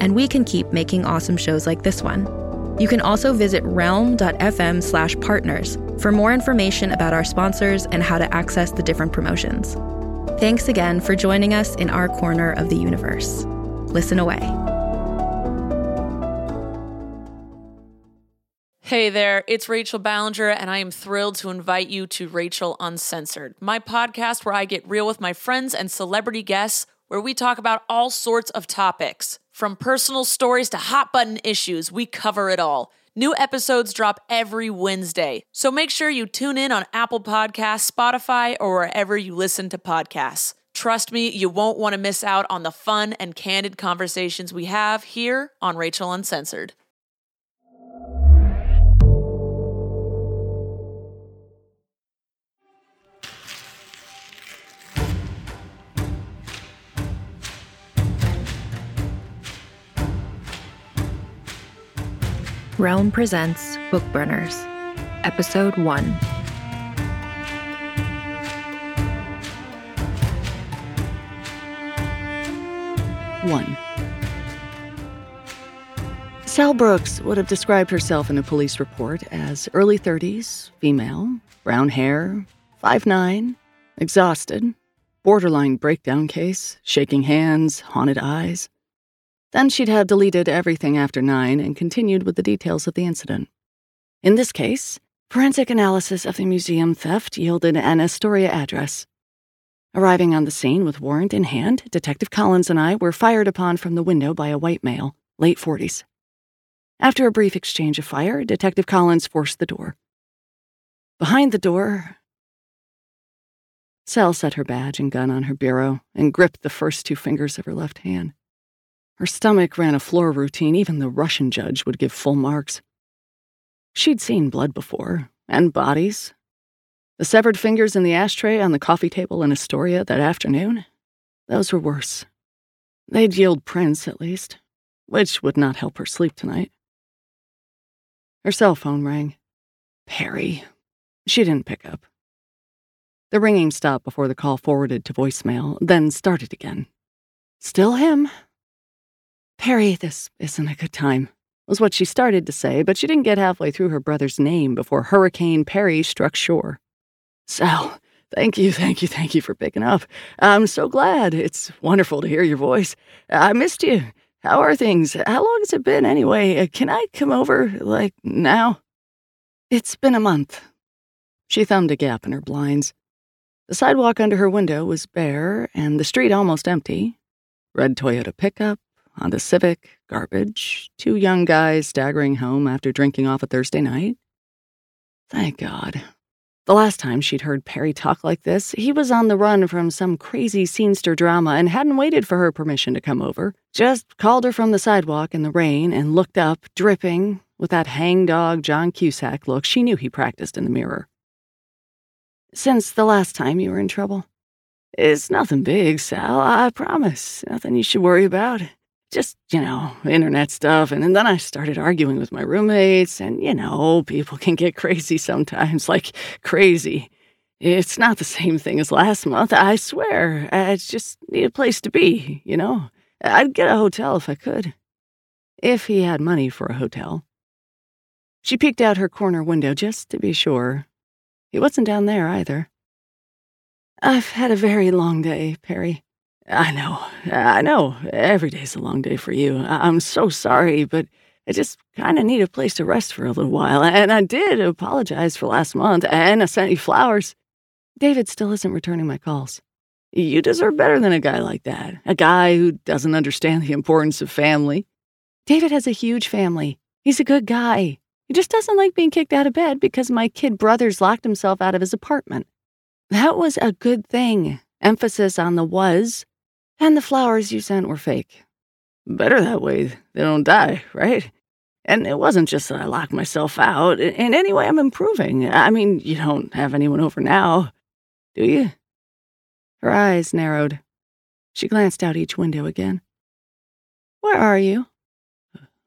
and we can keep making awesome shows like this one. You can also visit realm.fm slash partners for more information about our sponsors and how to access the different promotions. Thanks again for joining us in our corner of the universe. Listen away. Hey there, it's Rachel Ballinger, and I am thrilled to invite you to Rachel Uncensored, my podcast where I get real with my friends and celebrity guests, where we talk about all sorts of topics. From personal stories to hot button issues, we cover it all. New episodes drop every Wednesday, so make sure you tune in on Apple Podcasts, Spotify, or wherever you listen to podcasts. Trust me, you won't want to miss out on the fun and candid conversations we have here on Rachel Uncensored. Realm presents Book Burners, Episode 1. One. Sal Brooks would have described herself in a police report as early 30s, female, brown hair, 5'9, exhausted, borderline breakdown case, shaking hands, haunted eyes. Then she'd have deleted everything after nine and continued with the details of the incident. In this case, forensic analysis of the museum theft yielded an Astoria address. Arriving on the scene with warrant in hand, Detective Collins and I were fired upon from the window by a white male, late 40s. After a brief exchange of fire, Detective Collins forced the door. Behind the door, Sal set her badge and gun on her bureau and gripped the first two fingers of her left hand. Her stomach ran a floor routine even the Russian judge would give full marks. She'd seen blood before, and bodies. The severed fingers in the ashtray on the coffee table in Astoria that afternoon, those were worse. They'd yield prints, at least, which would not help her sleep tonight. Her cell phone rang. Perry. She didn't pick up. The ringing stopped before the call forwarded to voicemail, then started again. Still him, Perry, this isn't a good time, was what she started to say, but she didn't get halfway through her brother's name before Hurricane Perry struck shore. Sal, thank you, thank you, thank you for picking up. I'm so glad. It's wonderful to hear your voice. I missed you. How are things? How long has it been anyway? Uh, can I come over, like, now? It's been a month. She thumbed a gap in her blinds. The sidewalk under her window was bare and the street almost empty. Red Toyota pickup, Honda Civic, garbage, two young guys staggering home after drinking off a Thursday night. Thank God. The last time she'd heard Perry talk like this, he was on the run from some crazy scenester drama and hadn't waited for her permission to come over. Just called her from the sidewalk in the rain and looked up, dripping, with that hangdog John Cusack look she knew he practiced in the mirror. Since the last time you were in trouble? It's nothing big, Sal, I promise. Nothing you should worry about just, you know, internet stuff. And, and then I started arguing with my roommates, and, you know, people can get crazy sometimes, like crazy. It's not the same thing as last month, I swear. Uh, I just need a place to be, you know? I'd get a hotel if I could. If he had money for a hotel. She peeked out her corner window just to be sure. He wasn't down there either. I've had a very long day, Perry. I know, I know. Every day's a long day for you. I- am so sorry, but I just kind of need a place to rest for a little while. And I did apologize for last month, and I sent you flowers. David still isn't returning my calls. You deserve better than a guy like that. A guy who doesn't understand the importance of family. David has a huge family. He's a good guy. He just doesn't like being kicked out of bed because my kid brother's locked himself out of his apartment. That was a good thing. Emphasis on the was and the flowers you sent were fake. Better that way. They don't die, right? And it wasn't just that I locked myself out. In any way, I'm improving. I mean, you don't have anyone over now, do you? Her eyes narrowed. She glanced out each window again. Where are you?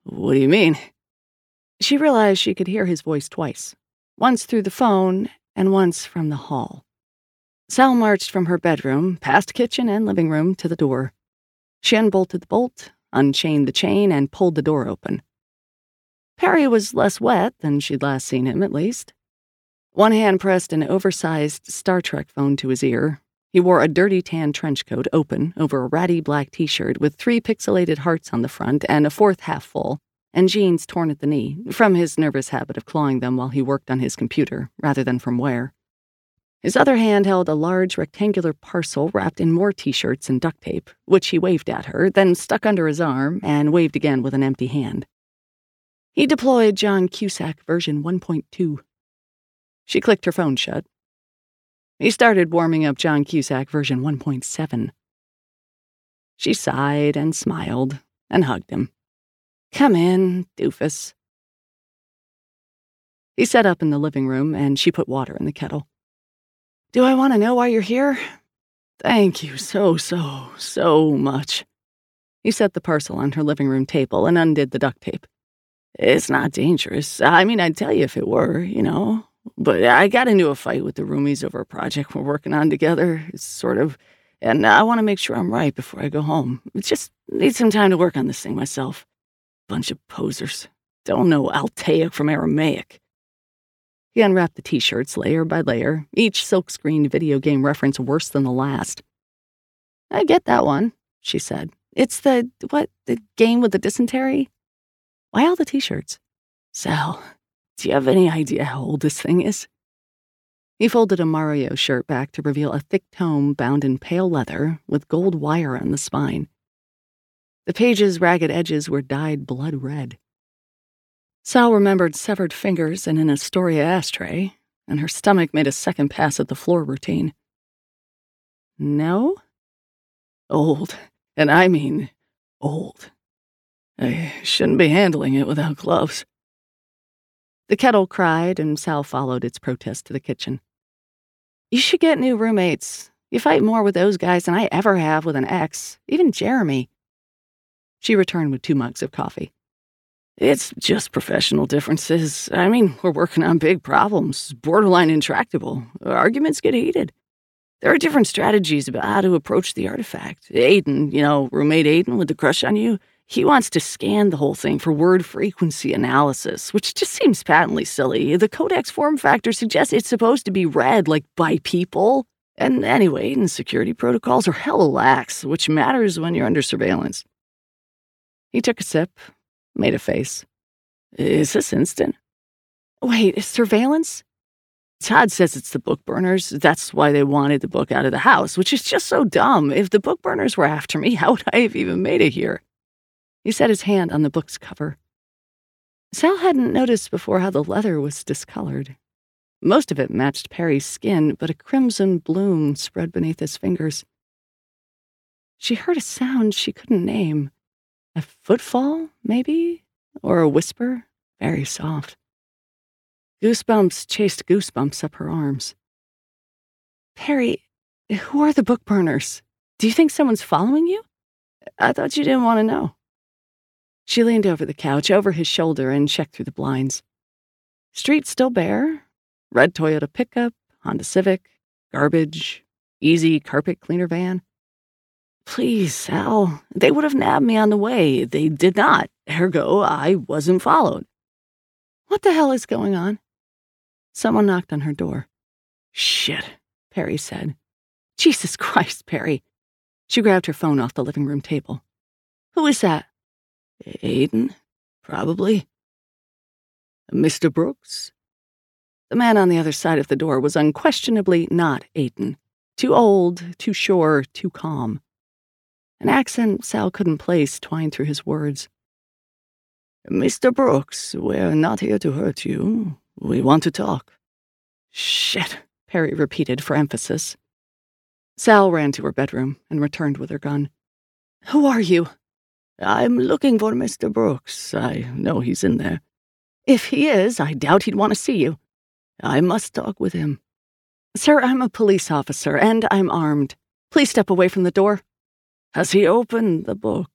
What do you mean? She realized she could hear his voice twice once through the phone and once from the hall. Sal marched from her bedroom, past kitchen and living room, to the door. She unbolted the bolt, unchained the chain, and pulled the door open. Perry was less wet than she'd last seen him, at least. One hand pressed an oversized Star Trek phone to his ear. He wore a dirty tan trench coat open over a ratty black t shirt with three pixelated hearts on the front and a fourth half full, and jeans torn at the knee, from his nervous habit of clawing them while he worked on his computer, rather than from wear. His other hand held a large rectangular parcel wrapped in more t shirts and duct tape, which he waved at her, then stuck under his arm and waved again with an empty hand. He deployed John Cusack version 1.2. She clicked her phone shut. He started warming up John Cusack version 1.7. She sighed and smiled and hugged him. Come in, doofus. He sat up in the living room and she put water in the kettle. Do I want to know why you're here? Thank you so, so, so much. He set the parcel on her living room table and undid the duct tape. It's not dangerous. I mean, I'd tell you if it were, you know. But I got into a fight with the roomies over a project we're working on together. It's sort of, and I want to make sure I'm right before I go home. Just need some time to work on this thing myself. Bunch of posers. Don't know Altaic from Aramaic. He unwrapped the t shirts layer by layer, each silkscreen video game reference worse than the last. I get that one, she said. It's the, what, the game with the dysentery? Why all the t shirts? Sal, do you have any idea how old this thing is? He folded a Mario shirt back to reveal a thick tome bound in pale leather with gold wire on the spine. The page's ragged edges were dyed blood red. Sal remembered severed fingers in an Astoria ashtray, and her stomach made a second pass at the floor routine. No? Old, and I mean old. I shouldn't be handling it without gloves. The kettle cried, and Sal followed its protest to the kitchen. You should get new roommates. You fight more with those guys than I ever have with an ex, even Jeremy. She returned with two mugs of coffee. It's just professional differences. I mean, we're working on big problems, borderline intractable. Arguments get heated. There are different strategies about how to approach the artifact. Aiden, you know, roommate Aiden with the crush on you, he wants to scan the whole thing for word frequency analysis, which just seems patently silly. The codex form factor suggests it's supposed to be read, like, by people. And anyway, and security protocols are hella lax, which matters when you're under surveillance. He took a sip, made a face. Is this instant? Wait, is surveillance? Todd says it's the book burners. That's why they wanted the book out of the house, which is just so dumb. If the book burners were after me, how would I have even made it here? He set his hand on the book's cover. Sal hadn't noticed before how the leather was discolored. Most of it matched Perry's skin, but a crimson bloom spread beneath his fingers. She heard a sound she couldn't name. A footfall, maybe? Or a whisper? Very soft. Goosebumps chased goosebumps up her arms. Perry, who are the book burners? Do you think someone's following you? I thought you didn't want to know. She leaned over the couch, over his shoulder, and checked through the blinds. Street still bare. Red Toyota pickup, Honda Civic, garbage, easy carpet cleaner van. Please, Sal, they would have nabbed me on the way. They did not. Ergo, I wasn't followed. What the hell is going on? Someone knocked on her door. Shit, Perry said. Jesus Christ, Perry. She grabbed her phone off the living room table. Who is that? Aiden, probably. Mr. Brooks? The man on the other side of the door was unquestionably not Aiden. Too old, too sure, too calm. An accent Sal couldn't place twined through his words. Mr. Brooks, we're not here to hurt you. We want to talk. Shit, Perry repeated for emphasis. Sal ran to her bedroom and returned with her gun. Who are you? I'm looking for Mr. Brooks. I know he's in there. If he is, I doubt he'd want to see you. I must talk with him. Sir, I'm a police officer, and I'm armed. Please step away from the door. Has he opened the book?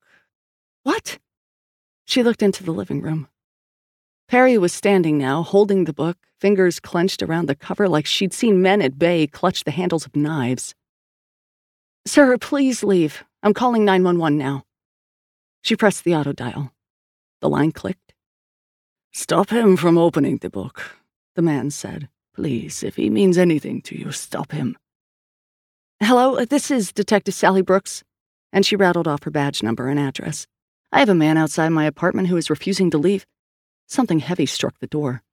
What? She looked into the living room. Perry was standing now, holding the book, fingers clenched around the cover like she'd seen men at bay clutch the handles of knives. Sir, please leave. I'm calling 911 now. She pressed the auto dial. The line clicked. Stop him from opening the book, the man said. Please, if he means anything to you, stop him. Hello, this is Detective Sally Brooks. And she rattled off her badge number and address. I have a man outside my apartment who is refusing to leave. Something heavy struck the door.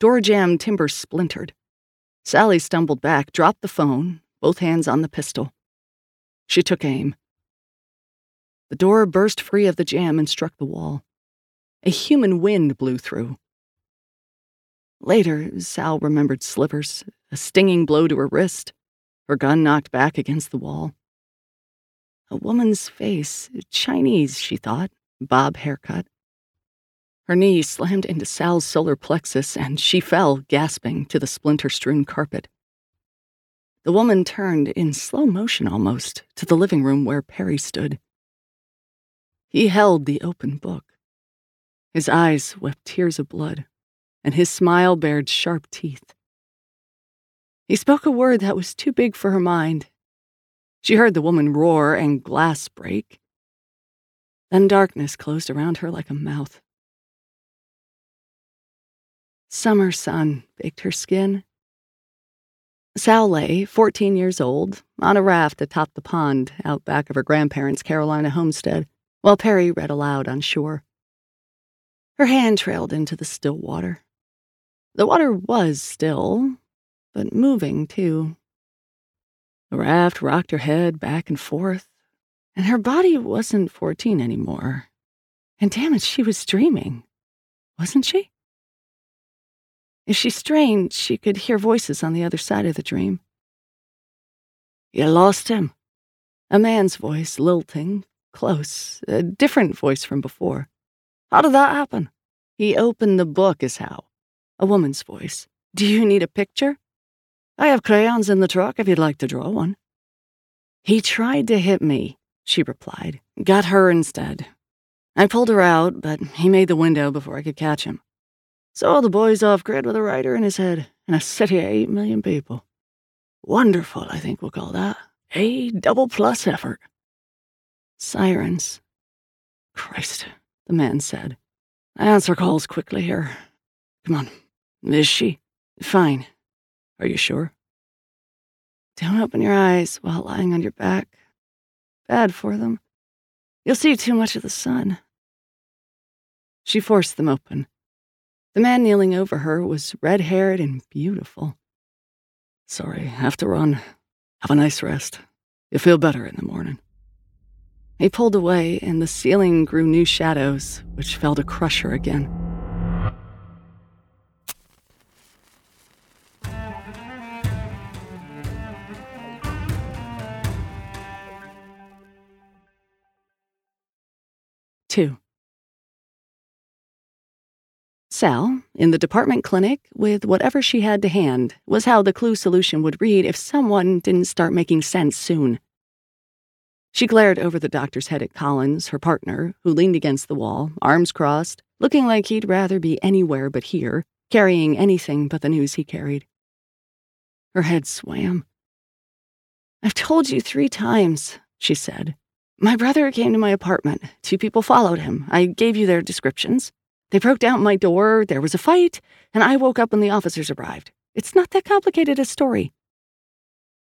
Door jamb timber splintered. Sally stumbled back, dropped the phone, both hands on the pistol. She took aim. The door burst free of the jamb and struck the wall. A human wind blew through. Later, Sal remembered slivers, a stinging blow to her wrist, her gun knocked back against the wall. A woman's face, Chinese, she thought, bob haircut. Her knee slammed into Sal's solar plexus, and she fell, gasping, to the splinter strewn carpet. The woman turned, in slow motion almost, to the living room where Perry stood. He held the open book. His eyes wept tears of blood, and his smile bared sharp teeth. He spoke a word that was too big for her mind. She heard the woman roar and glass break. Then darkness closed around her like a mouth. Summer sun baked her skin. Sal lay, 14 years old, on a raft atop the pond out back of her grandparents' Carolina homestead while Perry read aloud on shore. Her hand trailed into the still water. The water was still, but moving too. The raft rocked her head back and forth, and her body wasn't 14 anymore. And damn it, she was dreaming, wasn't she? If she strained, she could hear voices on the other side of the dream. You lost him. A man's voice, lilting, Close. A different voice from before. How did that happen? He opened the book, is how. A woman's voice. Do you need a picture? I have crayons in the truck if you'd like to draw one. He tried to hit me, she replied. Got her instead. I pulled her out, but he made the window before I could catch him. So the boy's off grid with a writer in his head in a city of eight million people. Wonderful, I think we'll call that. A double plus effort. Sirens. Christ, the man said. Answer calls quickly here. Come on. Is she? Fine. Are you sure? Don't open your eyes while lying on your back. Bad for them. You'll see too much of the sun. She forced them open. The man kneeling over her was red haired and beautiful. Sorry, have to run. Have a nice rest. You'll feel better in the morning. He pulled away, and the ceiling grew new shadows, which fell to crush her again. Two. Sal, in the department clinic, with whatever she had to hand, was how the clue solution would read if someone didn't start making sense soon. She glared over the doctor's head at Collins, her partner, who leaned against the wall, arms crossed, looking like he'd rather be anywhere but here, carrying anything but the news he carried. Her head swam. I've told you three times, she said. My brother came to my apartment. Two people followed him. I gave you their descriptions. They broke down my door, there was a fight, and I woke up when the officers arrived. It's not that complicated a story.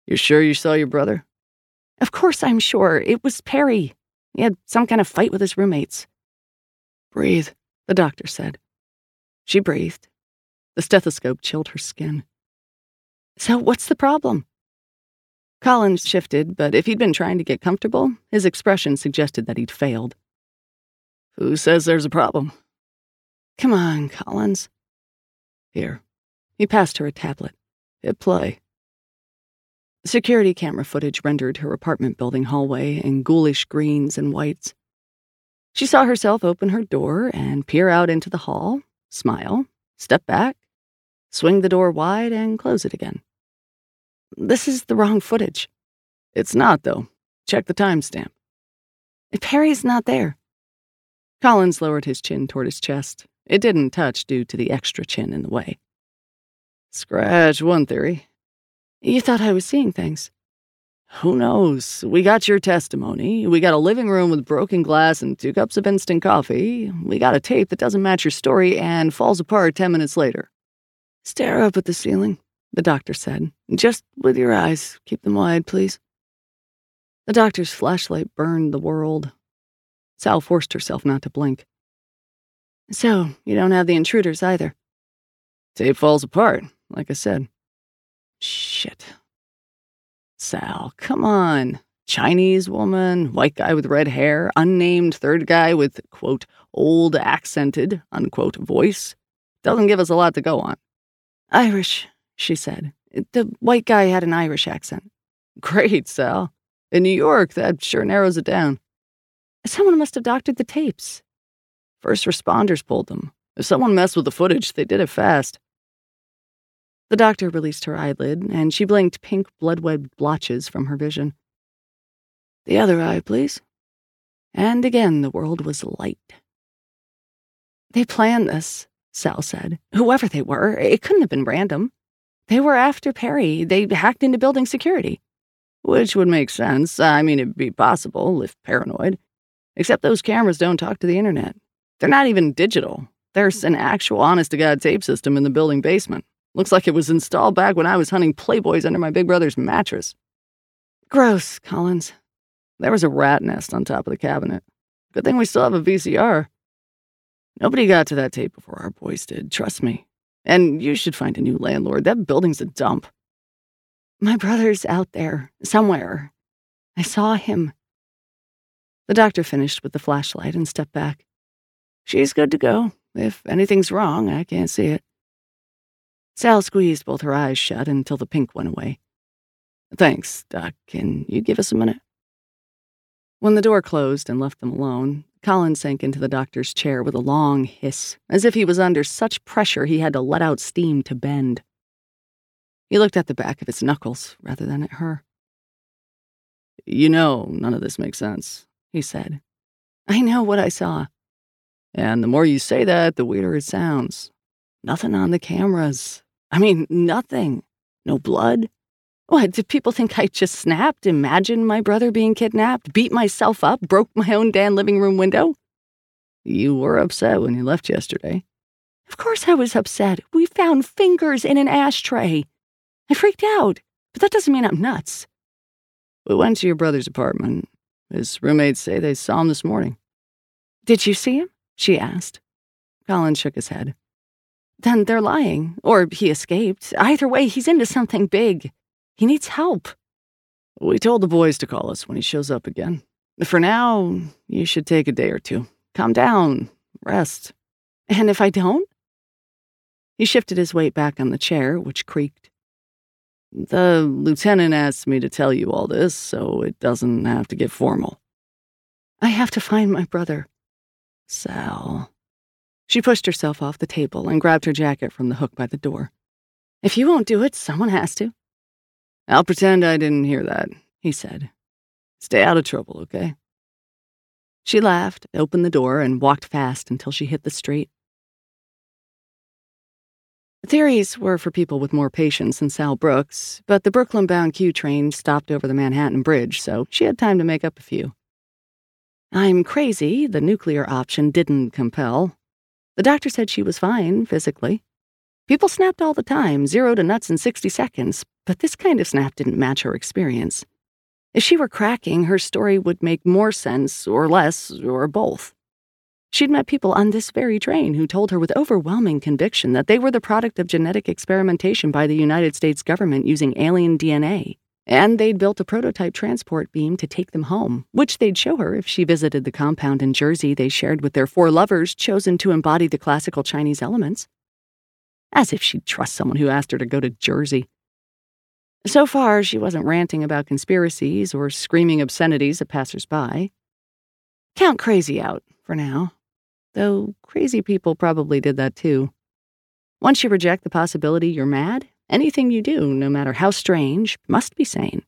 You're sure you saw your brother? Of course I'm sure. It was Perry. He had some kind of fight with his roommates. Breathe, the doctor said. She breathed. The stethoscope chilled her skin. So, what's the problem? Collins shifted, but if he'd been trying to get comfortable, his expression suggested that he'd failed. Who says there's a problem? Come on, Collins. Here. He passed her a tablet. Hit play. Security camera footage rendered her apartment building hallway in ghoulish greens and whites. She saw herself open her door and peer out into the hall, smile, step back, swing the door wide, and close it again. This is the wrong footage. It's not, though. Check the timestamp. Perry's not there. Collins lowered his chin toward his chest. It didn't touch due to the extra chin in the way. Scratch one theory. You thought I was seeing things. Who knows? We got your testimony. We got a living room with broken glass and two cups of instant coffee. We got a tape that doesn't match your story and falls apart 10 minutes later. Stare up at the ceiling, the doctor said. Just with your eyes. Keep them wide, please. The doctor's flashlight burned the world. Sal forced herself not to blink. So, you don't have the intruders either. Tape falls apart, like I said. Shit. Sal, come on. Chinese woman, white guy with red hair, unnamed third guy with, quote, old accented, unquote, voice. Doesn't give us a lot to go on. Irish, she said. The white guy had an Irish accent. Great, Sal. In New York, that sure narrows it down. Someone must have doctored the tapes. First responders pulled them. If someone messed with the footage, they did it fast. The doctor released her eyelid, and she blinked pink blood-webbed blotches from her vision. The other eye, please. And again, the world was light. They planned this, Sal said. Whoever they were, it couldn't have been random. They were after Perry. They hacked into building security. Which would make sense. I mean, it'd be possible, if paranoid. Except those cameras don't talk to the internet. They're not even digital. There's an actual honest to God tape system in the building basement. Looks like it was installed back when I was hunting Playboys under my big brother's mattress. Gross, Collins. There was a rat nest on top of the cabinet. Good thing we still have a VCR. Nobody got to that tape before our boys did, trust me. And you should find a new landlord. That building's a dump. My brother's out there, somewhere. I saw him. The doctor finished with the flashlight and stepped back. She's good to go. If anything's wrong, I can't see it. Sal squeezed both her eyes shut until the pink went away. Thanks, Doc. Can you give us a minute? When the door closed and left them alone, Collins sank into the doctor's chair with a long hiss, as if he was under such pressure he had to let out steam to bend. He looked at the back of his knuckles rather than at her. You know, none of this makes sense, he said. I know what I saw. And the more you say that, the weirder it sounds. Nothing on the cameras. I mean, nothing. No blood. What, did people think I just snapped, imagined my brother being kidnapped, beat myself up, broke my own damn living room window? You were upset when you left yesterday. Of course I was upset. We found fingers in an ashtray. I freaked out, but that doesn't mean I'm nuts. We went to your brother's apartment. His roommates say they saw him this morning. Did you see him? She asked. Collins shook his head. Then they're lying, or he escaped. Either way, he's into something big. He needs help. We told the boys to call us when he shows up again. For now, you should take a day or two. Calm down, rest. And if I don't? He shifted his weight back on the chair, which creaked. The lieutenant asked me to tell you all this so it doesn't have to get formal. I have to find my brother. Sal. She pushed herself off the table and grabbed her jacket from the hook by the door. If you won't do it, someone has to. I'll pretend I didn't hear that, he said. Stay out of trouble, okay? She laughed, opened the door, and walked fast until she hit the street. Theories were for people with more patience than Sal Brooks, but the Brooklyn bound Q train stopped over the Manhattan Bridge, so she had time to make up a few. I'm crazy, the nuclear option didn't compel, the doctor said she was fine, physically. People snapped all the time, zero to nuts in 60 seconds, but this kind of snap didn't match her experience. If she were cracking, her story would make more sense, or less, or both. She'd met people on this very train who told her with overwhelming conviction that they were the product of genetic experimentation by the United States government using alien DNA. And they'd built a prototype transport beam to take them home, which they'd show her if she visited the compound in Jersey they shared with their four lovers chosen to embody the classical Chinese elements. As if she'd trust someone who asked her to go to Jersey. So far, she wasn't ranting about conspiracies or screaming obscenities at passersby. Count crazy out, for now. Though crazy people probably did that too. Once you reject the possibility you're mad, anything you do, no matter how strange, must be sane.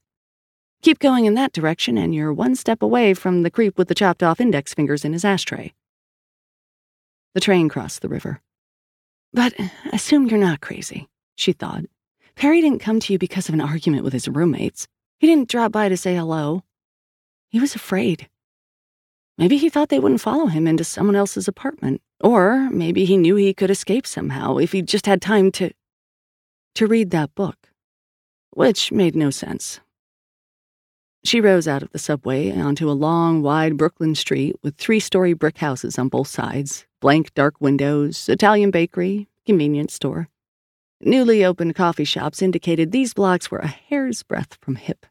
Keep going in that direction, and you're one step away from the creep with the chopped off index fingers in his ashtray. The train crossed the river. But assume you're not crazy, she thought. Perry didn't come to you because of an argument with his roommates. He didn't drop by to say hello. He was afraid. Maybe he thought they wouldn't follow him into someone else's apartment. Or maybe he knew he could escape somehow if he just had time to. to read that book. Which made no sense. She rose out of the subway onto a long, wide Brooklyn street with three story brick houses on both sides, blank, dark windows, Italian bakery, convenience store. Newly opened coffee shops indicated these blocks were a hair's breadth from hip.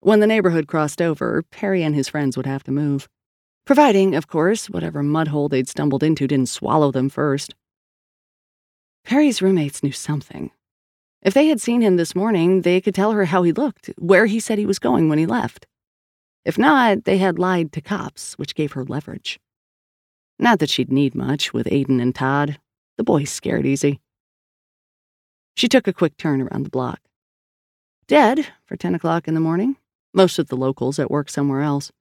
When the neighborhood crossed over, Perry and his friends would have to move. Providing, of course, whatever mudhole they'd stumbled into didn't swallow them first. Perry's roommates knew something. If they had seen him this morning, they could tell her how he looked, where he said he was going when he left. If not, they had lied to cops, which gave her leverage. Not that she'd need much with Aiden and Todd. The boys scared easy. She took a quick turn around the block. Dead for 10 o'clock in the morning, most of the locals at work somewhere else.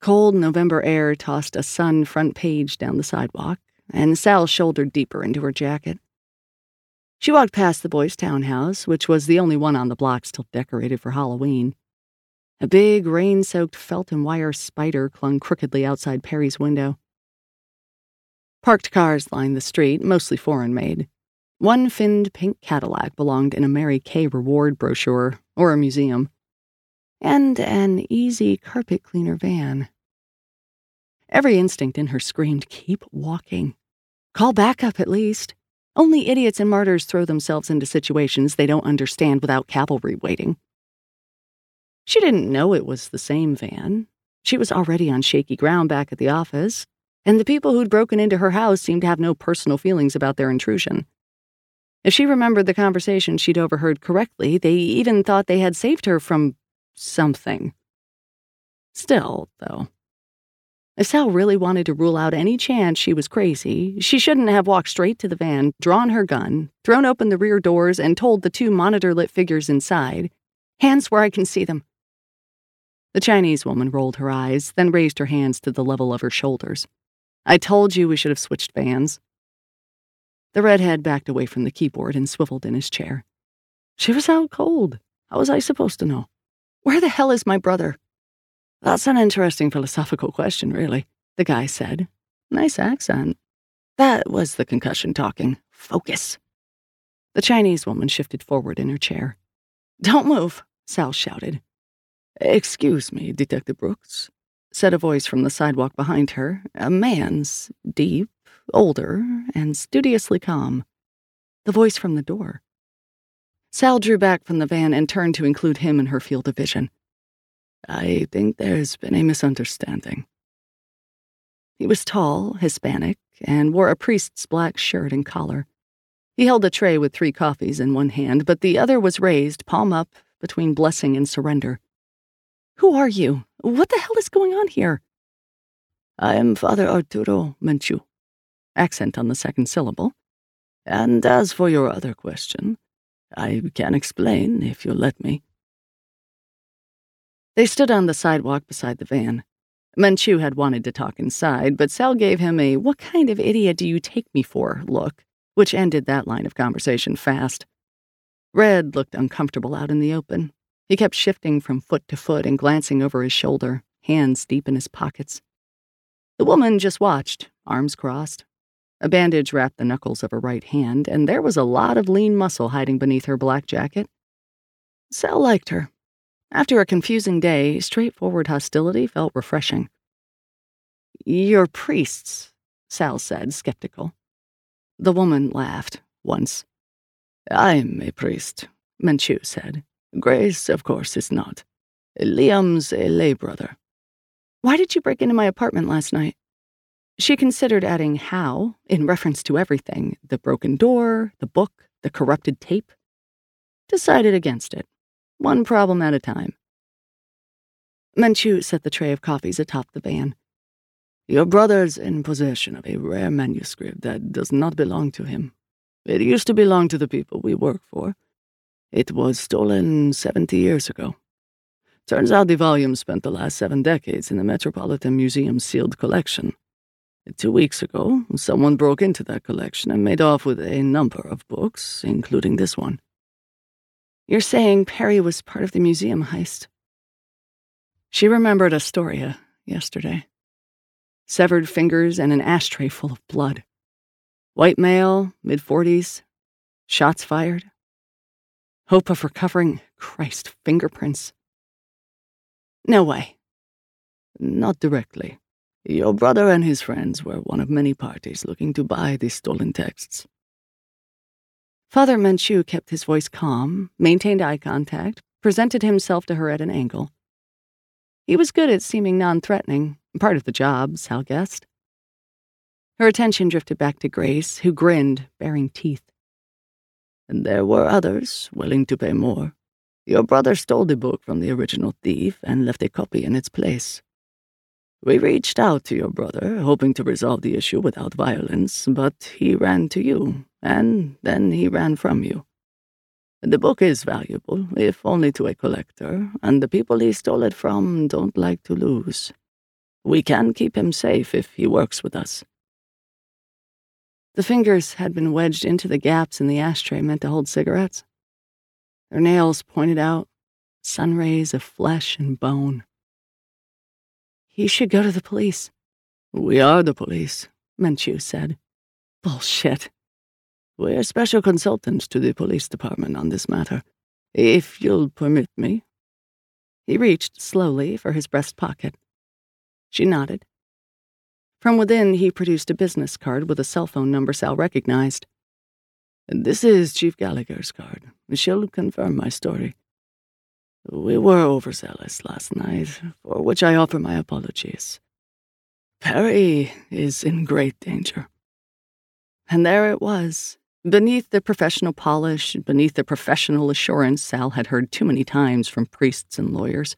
Cold November air tossed a sun front page down the sidewalk, and Sal shouldered deeper into her jacket. She walked past the boys' townhouse, which was the only one on the block still decorated for Halloween. A big, rain soaked felt and wire spider clung crookedly outside Perry's window. Parked cars lined the street, mostly foreign made. One finned pink Cadillac belonged in a Mary Kay reward brochure or a museum, and an easy carpet cleaner van. Every instinct in her screamed, Keep walking. Call backup at least. Only idiots and martyrs throw themselves into situations they don't understand without cavalry waiting. She didn't know it was the same van. She was already on shaky ground back at the office, and the people who'd broken into her house seemed to have no personal feelings about their intrusion. If she remembered the conversation she'd overheard correctly, they even thought they had saved her from something. Still, though, Sal really wanted to rule out any chance she was crazy, she shouldn't have walked straight to the van, drawn her gun, thrown open the rear doors, and told the two monitor lit figures inside, Hands where I can see them. The Chinese woman rolled her eyes, then raised her hands to the level of her shoulders. I told you we should have switched vans. The redhead backed away from the keyboard and swiveled in his chair. She was out cold. How was I supposed to know? Where the hell is my brother? That's an interesting philosophical question, really, the guy said. Nice accent. That was the concussion talking. Focus. The Chinese woman shifted forward in her chair. Don't move, Sal shouted. Excuse me, Detective Brooks, said a voice from the sidewalk behind her, a man's, deep, older, and studiously calm. The voice from the door. Sal drew back from the van and turned to include him in her field of vision. I think there's been a misunderstanding. He was tall, Hispanic, and wore a priest's black shirt and collar. He held a tray with three coffees in one hand, but the other was raised, palm up, between blessing and surrender. Who are you? What the hell is going on here? I am Father Arturo Menchu, accent on the second syllable. And as for your other question, I can explain if you'll let me. They stood on the sidewalk beside the van. Menchu had wanted to talk inside, but Sal gave him a what kind of idiot do you take me for look, which ended that line of conversation fast. Red looked uncomfortable out in the open. He kept shifting from foot to foot and glancing over his shoulder, hands deep in his pockets. The woman just watched, arms crossed. A bandage wrapped the knuckles of her right hand, and there was a lot of lean muscle hiding beneath her black jacket. Sal liked her. After a confusing day, straightforward hostility felt refreshing. You're priests, Sal said, skeptical. The woman laughed, once. I'm a priest, Menchu said. Grace, of course, is not. Liam's a lay brother. Why did you break into my apartment last night? She considered adding how in reference to everything the broken door, the book, the corrupted tape. Decided against it, one problem at a time. Menchu set the tray of coffees atop the van. Your brother's in possession of a rare manuscript that does not belong to him. It used to belong to the people we work for. It was stolen 70 years ago. Turns out the volume spent the last seven decades in the Metropolitan Museum's sealed collection. Two weeks ago, someone broke into that collection and made off with a number of books, including this one. You're saying Perry was part of the museum heist? She remembered Astoria yesterday severed fingers, and an ashtray full of blood. White male, mid 40s, shots fired. Hope of recovering, Christ, fingerprints. No way. Not directly. Your brother and his friends were one of many parties looking to buy the stolen texts. Father Menchu kept his voice calm, maintained eye contact, presented himself to her at an angle. He was good at seeming non threatening, Part of the job, Sal guessed. Her attention drifted back to Grace, who grinned, baring teeth. And there were others willing to pay more. Your brother stole the book from the original thief and left a copy in its place. We reached out to your brother, hoping to resolve the issue without violence, but he ran to you, and then he ran from you. The book is valuable, if only to a collector, and the people he stole it from don't like to lose. We can keep him safe if he works with us. The fingers had been wedged into the gaps in the ashtray meant to hold cigarettes. Their nails pointed out, sun rays of flesh and bone. He should go to the police. We are the police, Menchu said. Bullshit. We're special consultants to the police department on this matter. If you'll permit me. He reached slowly for his breast pocket. She nodded. From within, he produced a business card with a cell phone number Sal recognized. This is Chief Gallagher's card. She'll confirm my story. We were overzealous last night, for which I offer my apologies. Perry is in great danger. And there it was, beneath the professional polish, beneath the professional assurance Sal had heard too many times from priests and lawyers.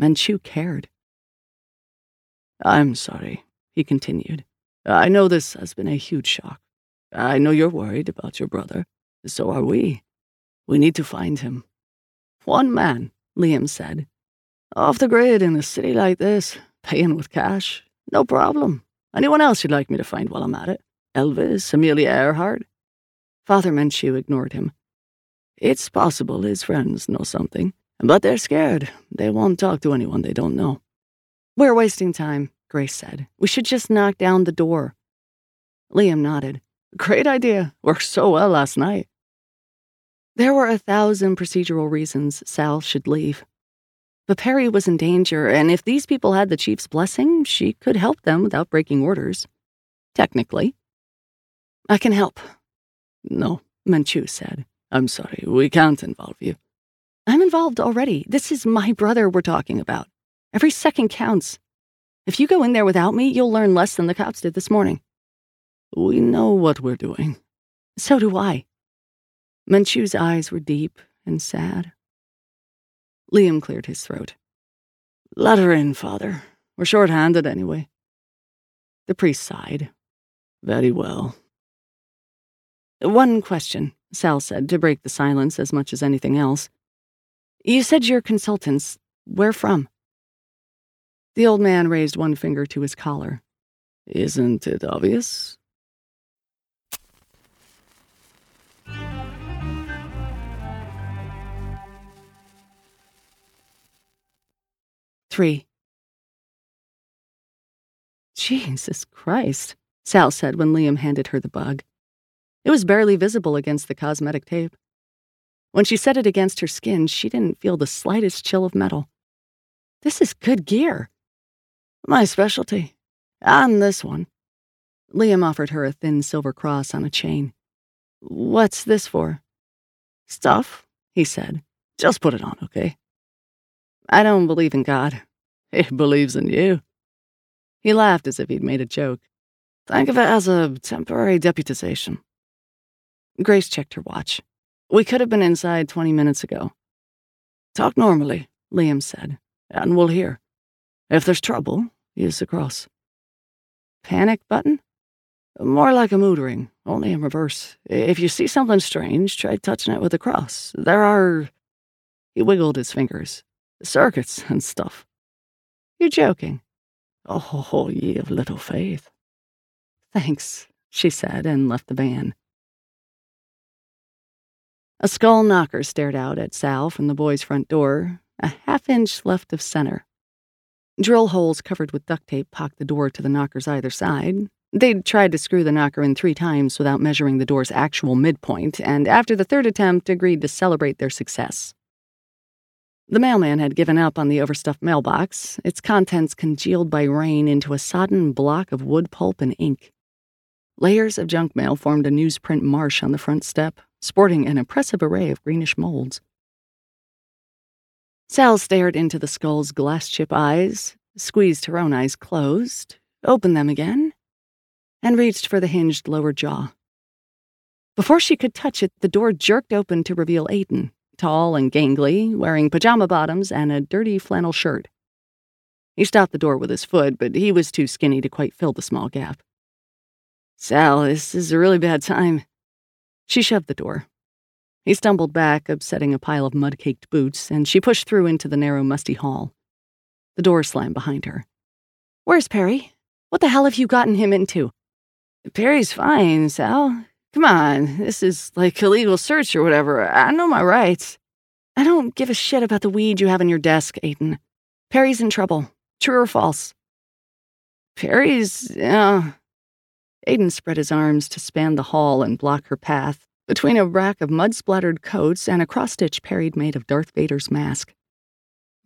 Menchu cared. I'm sorry, he continued. I know this has been a huge shock. I know you're worried about your brother. So are we. We need to find him. One man, Liam said. Off the grid in a city like this, paying with cash. No problem. Anyone else you'd like me to find while I'm at it? Elvis, Amelia Earhart? Father Menchu ignored him. It's possible his friends know something, but they're scared. They won't talk to anyone they don't know. We're wasting time, Grace said. We should just knock down the door. Liam nodded. Great idea. Worked so well last night. There were a thousand procedural reasons Sal should leave. But Perry was in danger, and if these people had the chief's blessing, she could help them without breaking orders. Technically. I can help. No, Menchu said. I'm sorry, we can't involve you. I'm involved already. This is my brother we're talking about. Every second counts. If you go in there without me, you'll learn less than the cops did this morning. We know what we're doing. So do I. Menchu's eyes were deep and sad. Liam cleared his throat. Let her in, father. We're short-handed anyway. The priest sighed. Very well. One question, Sal said to break the silence as much as anything else. You said you're consultants. Where from? The old man raised one finger to his collar. Isn't it obvious? Three. Jesus Christ, Sal said when Liam handed her the bug. It was barely visible against the cosmetic tape. When she set it against her skin, she didn't feel the slightest chill of metal. This is good gear. My specialty. And this one. Liam offered her a thin silver cross on a chain. What's this for? Stuff, he said. Just put it on, okay? I don't believe in God. He believes in you. He laughed as if he'd made a joke. Think of it as a temporary deputization. Grace checked her watch. We could have been inside 20 minutes ago. Talk normally, Liam said, and we'll hear. If there's trouble, use the cross. panic button? More like a mood ring, only in reverse. If you see something strange, try touching it with a cross. There are. He wiggled his fingers. Circuits and stuff. You're joking. Oh, ye of little faith. Thanks, she said, and left the van. A skull knocker stared out at Sal from the boy's front door, a half inch left of center. Drill holes covered with duct tape pocked the door to the knocker's either side, They'd tried to screw the knocker in three times without measuring the door's actual midpoint, and after the third attempt, agreed to celebrate their success. The mailman had given up on the overstuffed mailbox, its contents congealed by rain into a sodden block of wood pulp and ink. Layers of junk mail formed a newsprint marsh on the front step, sporting an impressive array of greenish molds. Sal stared into the skull's glass chip eyes, squeezed her own eyes closed, opened them again, and reached for the hinged lower jaw. Before she could touch it, the door jerked open to reveal Aiden, tall and gangly, wearing pajama bottoms and a dirty flannel shirt. He stopped the door with his foot, but he was too skinny to quite fill the small gap. Sal, this is a really bad time. She shoved the door. He stumbled back, upsetting a pile of mud caked boots, and she pushed through into the narrow, musty hall. The door slammed behind her. Where's Perry? What the hell have you gotten him into? Perry's fine, Sal. Come on, this is like a legal search or whatever. I know my rights. I don't give a shit about the weed you have on your desk, Aiden. Perry's in trouble. True or false? Perry's, yeah. Aiden spread his arms to span the hall and block her path, between a rack of mud splattered coats and a cross stitch Perry'd made of Darth Vader's mask.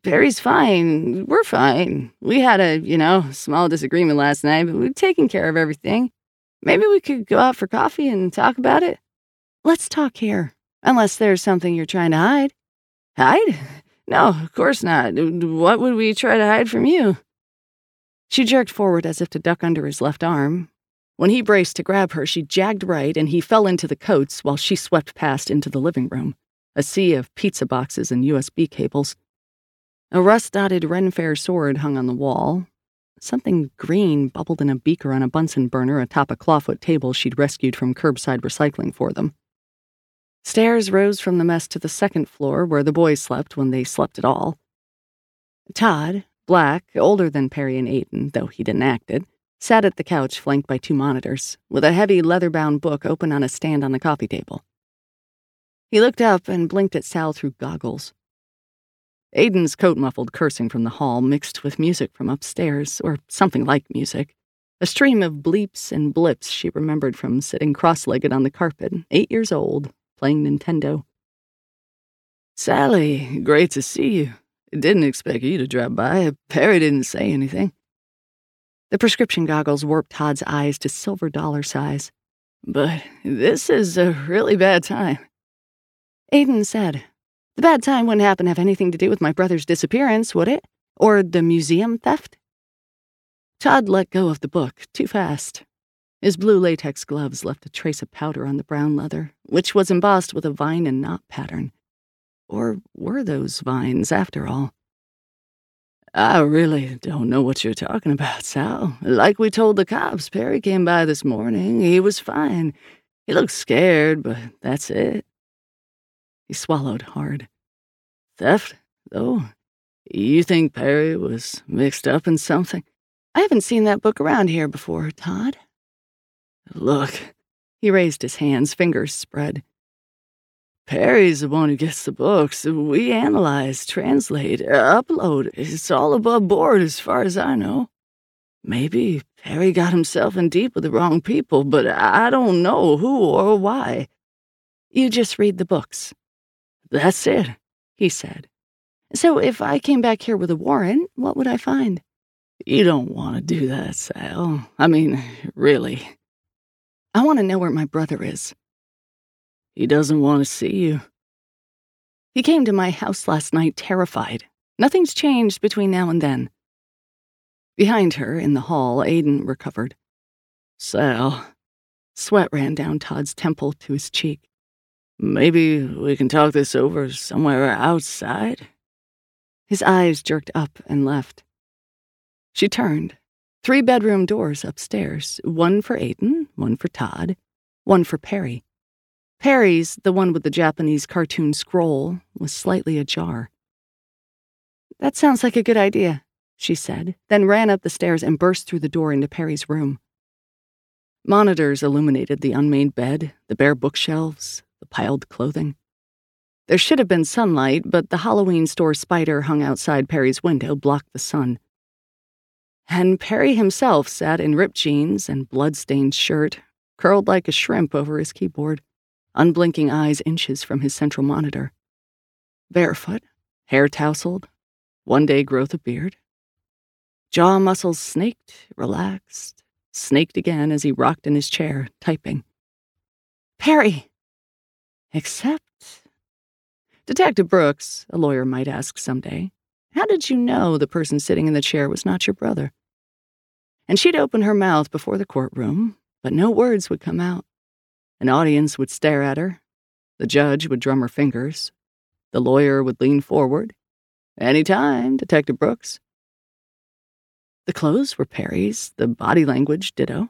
Perry's fine. We're fine. We had a, you know, small disagreement last night, but we've taken care of everything. Maybe we could go out for coffee and talk about it? Let's talk here, unless there's something you're trying to hide. Hide? No, of course not. What would we try to hide from you? She jerked forward as if to duck under his left arm. When he braced to grab her, she jagged right and he fell into the coats while she swept past into the living room, a sea of pizza boxes and USB cables. A rust dotted Ren Fair sword hung on the wall, Something green bubbled in a beaker on a Bunsen burner atop a clawfoot table she'd rescued from curbside recycling for them. Stairs rose from the mess to the second floor where the boys slept when they slept at all. Todd, black, older than Perry and Aiden, though he didn't act it, sat at the couch flanked by two monitors, with a heavy leather bound book open on a stand on the coffee table. He looked up and blinked at Sal through goggles. Aiden's coat muffled cursing from the hall mixed with music from upstairs, or something like music. A stream of bleeps and blips she remembered from sitting cross legged on the carpet, eight years old, playing Nintendo. Sally, great to see you. Didn't expect you to drop by. Perry didn't say anything. The prescription goggles warped Todd's eyes to silver dollar size. But this is a really bad time. Aiden said, the bad time wouldn't happen to have anything to do with my brother's disappearance, would it? Or the museum theft? Todd let go of the book too fast. His blue latex gloves left a trace of powder on the brown leather, which was embossed with a vine and knot pattern. Or were those vines, after all? I really don't know what you're talking about, Sal. Like we told the cops, Perry came by this morning. He was fine. He looked scared, but that's it. He swallowed hard. Theft, though? You think Perry was mixed up in something? I haven't seen that book around here before, Todd. Look. He raised his hands, fingers spread. Perry's the one who gets the books. We analyze, translate, upload. It's all above board as far as I know. Maybe Perry got himself in deep with the wrong people, but I don't know who or why. You just read the books. That's it, he said. So if I came back here with a warrant, what would I find? You don't want to do that, Sal. I mean, really. I want to know where my brother is. He doesn't want to see you. He came to my house last night terrified. Nothing's changed between now and then. Behind her, in the hall, Aiden recovered. Sal. Sweat ran down Todd's temple to his cheek. Maybe we can talk this over somewhere outside? His eyes jerked up and left. She turned, Three bedroom doors upstairs one for Aiden, one for Todd, one for Perry. Perry's, the one with the Japanese cartoon scroll, was slightly ajar. That sounds like a good idea, she said, then ran up the stairs and burst through the door into Perry's room. Monitors illuminated the unmade bed, the bare bookshelves, the piled clothing. There should have been sunlight, but the Halloween store spider hung outside Perry's window blocked the sun. And Perry himself sat in ripped jeans and blood-stained shirt, curled like a shrimp over his keyboard, unblinking eyes inches from his central monitor. Barefoot, hair tousled, one day growth of beard. Jaw muscles snaked, relaxed, snaked again as he rocked in his chair, typing. Perry! Except. Detective Brooks, a lawyer might ask someday, how did you know the person sitting in the chair was not your brother? And she'd open her mouth before the courtroom, but no words would come out. An audience would stare at her. The judge would drum her fingers. The lawyer would lean forward. Any time, Detective Brooks. The clothes were Perry's, the body language ditto.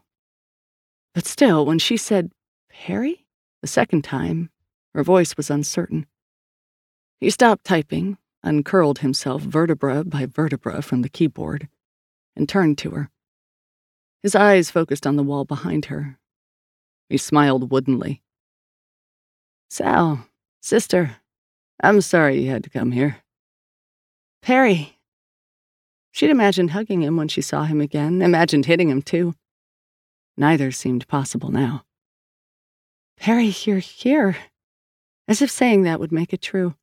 But still, when she said, Perry? The second time, her voice was uncertain. He stopped typing, uncurled himself vertebra by vertebra from the keyboard, and turned to her. His eyes focused on the wall behind her, he smiled woodenly. Sal, sister, I'm sorry you had to come here. Perry. She'd imagined hugging him when she saw him again, imagined hitting him too. Neither seemed possible now. Perry, you're here. As if saying that would make it true.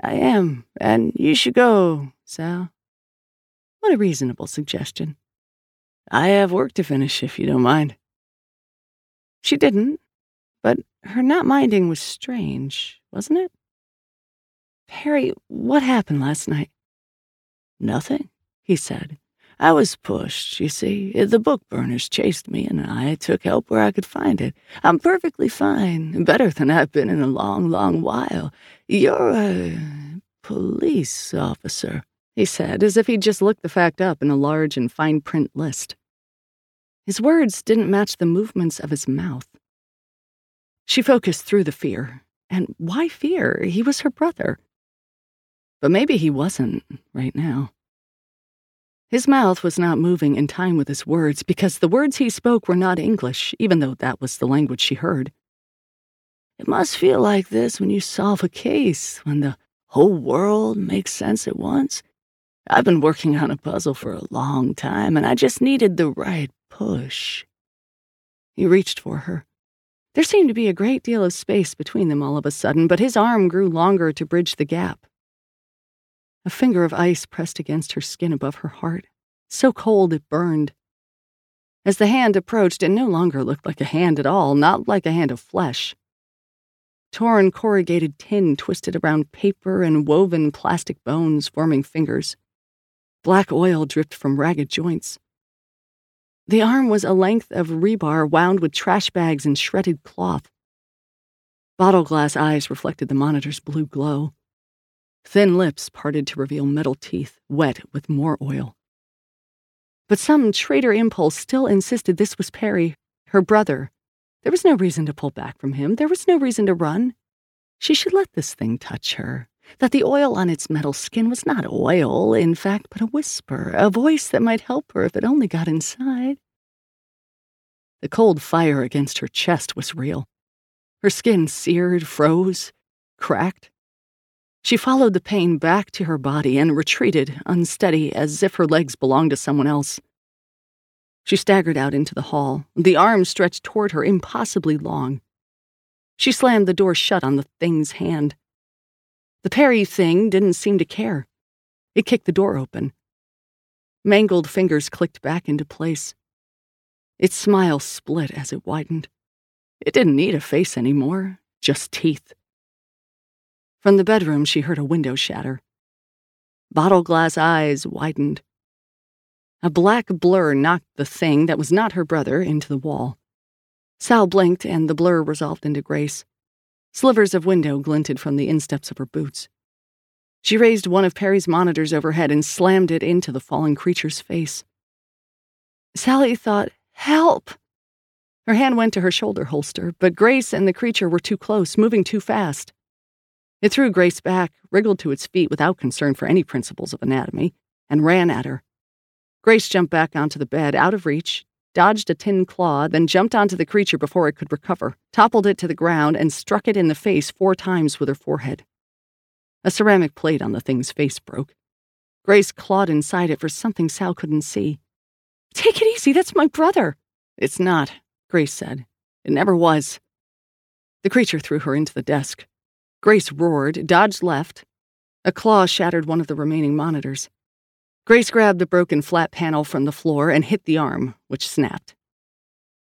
I am, and you should go, Sal. What a reasonable suggestion. I have work to finish, if you don't mind. She didn't, but her not minding was strange, wasn't it? Perry, what happened last night? Nothing, he said. I was pushed, you see. The book burners chased me, and I took help where I could find it. I'm perfectly fine, better than I've been in a long, long while. You're a police officer, he said, as if he'd just looked the fact up in a large and fine print list. His words didn't match the movements of his mouth. She focused through the fear. And why fear? He was her brother. But maybe he wasn't right now. His mouth was not moving in time with his words because the words he spoke were not English, even though that was the language she heard. It must feel like this when you solve a case, when the whole world makes sense at once. I've been working on a puzzle for a long time, and I just needed the right push. He reached for her. There seemed to be a great deal of space between them all of a sudden, but his arm grew longer to bridge the gap. A finger of ice pressed against her skin above her heart, so cold it burned. As the hand approached, it no longer looked like a hand at all, not like a hand of flesh. Torn corrugated tin twisted around paper and woven plastic bones forming fingers. Black oil dripped from ragged joints. The arm was a length of rebar wound with trash bags and shredded cloth. Bottle glass eyes reflected the monitor's blue glow. Thin lips parted to reveal metal teeth, wet with more oil. But some traitor impulse still insisted this was Perry, her brother. There was no reason to pull back from him. There was no reason to run. She should let this thing touch her that the oil on its metal skin was not oil, in fact, but a whisper, a voice that might help her if it only got inside. The cold fire against her chest was real. Her skin seared, froze, cracked. She followed the pain back to her body and retreated, unsteady, as if her legs belonged to someone else. She staggered out into the hall, the arm stretched toward her impossibly long. She slammed the door shut on the thing's hand. The Perry thing didn't seem to care. It kicked the door open. Mangled fingers clicked back into place. Its smile split as it widened. It didn't need a face anymore, just teeth. From the bedroom, she heard a window shatter. Bottle glass eyes widened. A black blur knocked the thing that was not her brother into the wall. Sal blinked, and the blur resolved into grace. Slivers of window glinted from the insteps of her boots. She raised one of Perry's monitors overhead and slammed it into the falling creature's face. Sally thought, Help! Her hand went to her shoulder holster, but Grace and the creature were too close, moving too fast. It threw Grace back, wriggled to its feet without concern for any principles of anatomy, and ran at her. Grace jumped back onto the bed, out of reach, dodged a tin claw, then jumped onto the creature before it could recover, toppled it to the ground, and struck it in the face four times with her forehead. A ceramic plate on the thing's face broke. Grace clawed inside it for something Sal couldn't see. Take it easy, that's my brother. It's not, Grace said. It never was. The creature threw her into the desk. Grace roared, dodged left. A claw shattered one of the remaining monitors. Grace grabbed the broken flat panel from the floor and hit the arm, which snapped.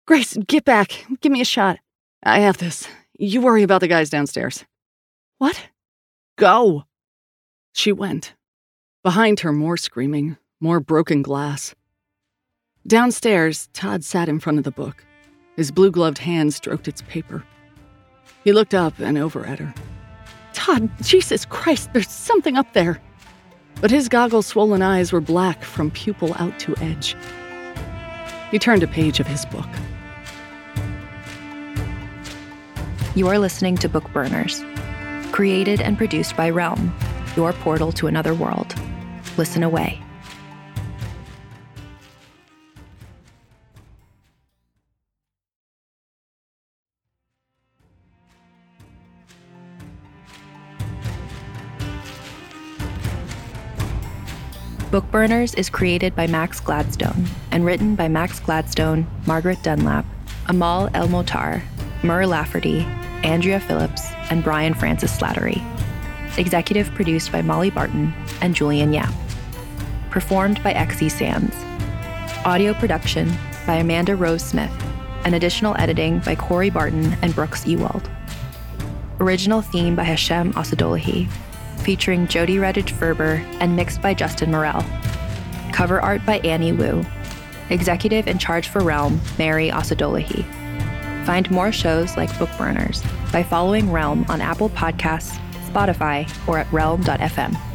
Grace, get back. Give me a shot. I have this. You worry about the guys downstairs. What? Go! She went. Behind her, more screaming, more broken glass. Downstairs, Todd sat in front of the book. His blue gloved hand stroked its paper. He looked up and over at her. Todd, Jesus Christ, there's something up there. But his goggle swollen eyes were black from pupil out to edge. He turned a page of his book. You are listening to Bookburners, created and produced by Realm, your portal to another world. Listen away. Bookburners is created by Max Gladstone and written by Max Gladstone, Margaret Dunlap, Amal El-Mohtar, Mur Lafferty, Andrea Phillips, and Brian Francis Slattery. Executive produced by Molly Barton and Julian Yap. Performed by XE Sands. Audio production by Amanda Rose Smith, and additional editing by Corey Barton and Brooks Ewald. Original theme by Hashem Assadullahi featuring Jody Redditch Ferber and mixed by Justin Morel. Cover art by Annie Wu. Executive in charge for Realm, Mary Assadullahi. Find more shows like Bookburners by following Realm on Apple Podcasts, Spotify, or at realm.fm.